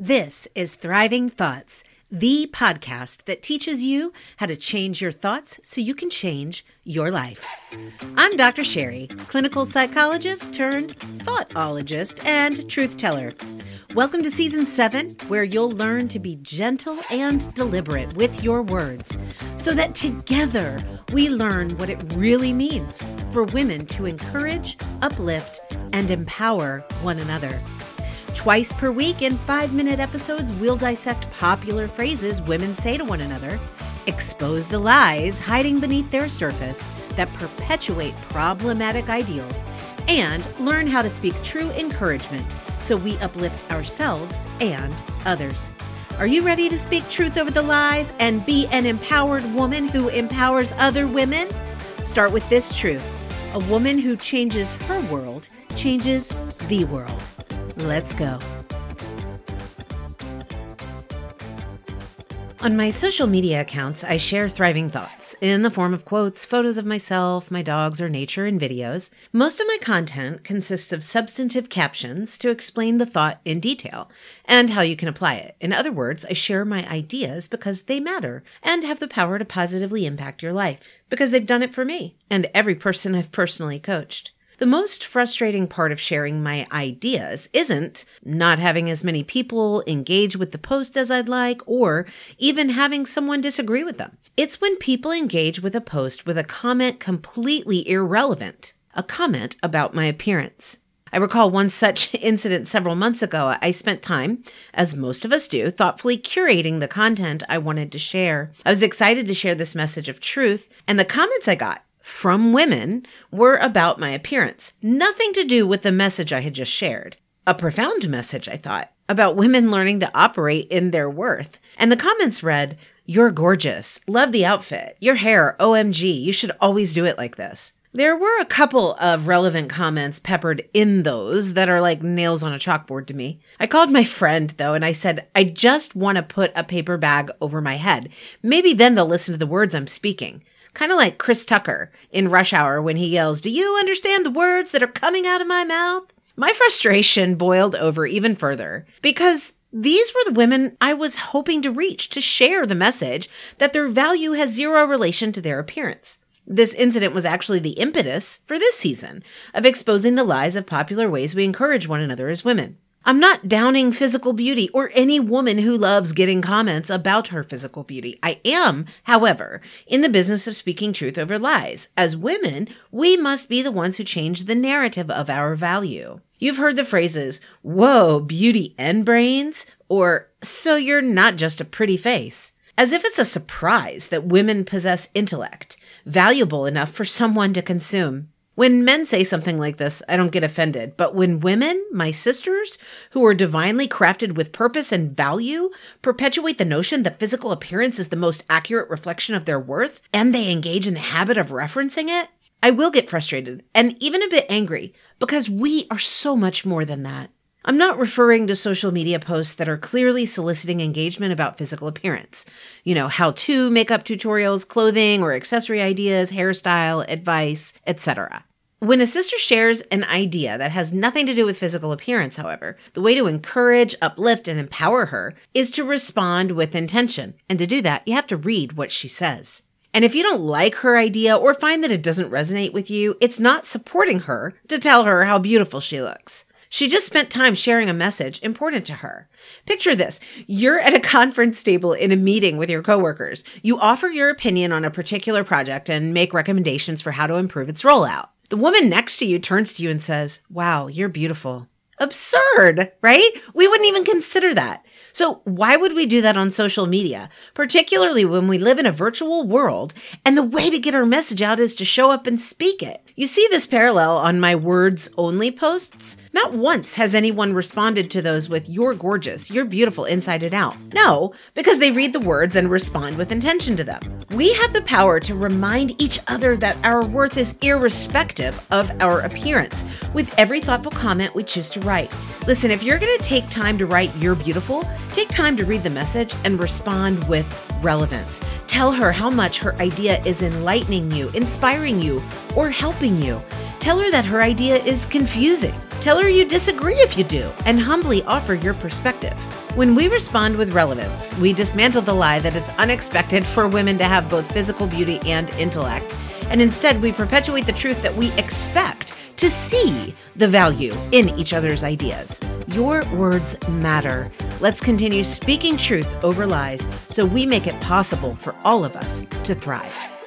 This is Thriving Thoughts, the podcast that teaches you how to change your thoughts so you can change your life. I'm Dr. Sherry, clinical psychologist turned thoughtologist and truth teller. Welcome to season seven, where you'll learn to be gentle and deliberate with your words so that together we learn what it really means for women to encourage, uplift, and empower one another. Twice per week in five minute episodes, we'll dissect popular phrases women say to one another, expose the lies hiding beneath their surface that perpetuate problematic ideals, and learn how to speak true encouragement so we uplift ourselves and others. Are you ready to speak truth over the lies and be an empowered woman who empowers other women? Start with this truth a woman who changes her world changes the world. Let's go. On my social media accounts, I share thriving thoughts in the form of quotes, photos of myself, my dogs, or nature, and videos. Most of my content consists of substantive captions to explain the thought in detail and how you can apply it. In other words, I share my ideas because they matter and have the power to positively impact your life because they've done it for me and every person I've personally coached. The most frustrating part of sharing my ideas isn't not having as many people engage with the post as I'd like, or even having someone disagree with them. It's when people engage with a post with a comment completely irrelevant, a comment about my appearance. I recall one such incident several months ago. I spent time, as most of us do, thoughtfully curating the content I wanted to share. I was excited to share this message of truth, and the comments I got from women were about my appearance, nothing to do with the message I had just shared. A profound message, I thought, about women learning to operate in their worth. And the comments read, You're gorgeous. Love the outfit. Your hair, OMG. You should always do it like this. There were a couple of relevant comments peppered in those that are like nails on a chalkboard to me. I called my friend though and I said, I just want to put a paper bag over my head. Maybe then they'll listen to the words I'm speaking. Kind of like Chris Tucker in Rush Hour when he yells, Do you understand the words that are coming out of my mouth? My frustration boiled over even further because these were the women I was hoping to reach to share the message that their value has zero relation to their appearance. This incident was actually the impetus for this season of exposing the lies of popular ways we encourage one another as women. I'm not downing physical beauty or any woman who loves getting comments about her physical beauty. I am, however, in the business of speaking truth over lies. As women, we must be the ones who change the narrative of our value. You've heard the phrases, whoa, beauty and brains, or so you're not just a pretty face. As if it's a surprise that women possess intellect, valuable enough for someone to consume. When men say something like this, I don't get offended. But when women, my sisters, who are divinely crafted with purpose and value, perpetuate the notion that physical appearance is the most accurate reflection of their worth, and they engage in the habit of referencing it, I will get frustrated and even a bit angry because we are so much more than that. I'm not referring to social media posts that are clearly soliciting engagement about physical appearance. You know, how to makeup tutorials, clothing or accessory ideas, hairstyle, advice, etc. When a sister shares an idea that has nothing to do with physical appearance, however, the way to encourage, uplift, and empower her is to respond with intention. And to do that, you have to read what she says. And if you don't like her idea or find that it doesn't resonate with you, it's not supporting her to tell her how beautiful she looks. She just spent time sharing a message important to her. Picture this. You're at a conference table in a meeting with your coworkers. You offer your opinion on a particular project and make recommendations for how to improve its rollout. The woman next to you turns to you and says, Wow, you're beautiful. Absurd, right? We wouldn't even consider that. So, why would we do that on social media, particularly when we live in a virtual world and the way to get our message out is to show up and speak it? You see this parallel on my words only posts. Not once has anyone responded to those with, You're gorgeous, you're beautiful inside and out. No, because they read the words and respond with intention to them. We have the power to remind each other that our worth is irrespective of our appearance with every thoughtful comment we choose to write. Listen, if you're going to take time to write, You're beautiful, take time to read the message and respond with relevance. Tell her how much her idea is enlightening you, inspiring you, or helping you. Tell her that her idea is confusing Tell her you disagree if you do, and humbly offer your perspective. When we respond with relevance, we dismantle the lie that it's unexpected for women to have both physical beauty and intellect, and instead we perpetuate the truth that we expect to see the value in each other's ideas. Your words matter. Let's continue speaking truth over lies so we make it possible for all of us to thrive.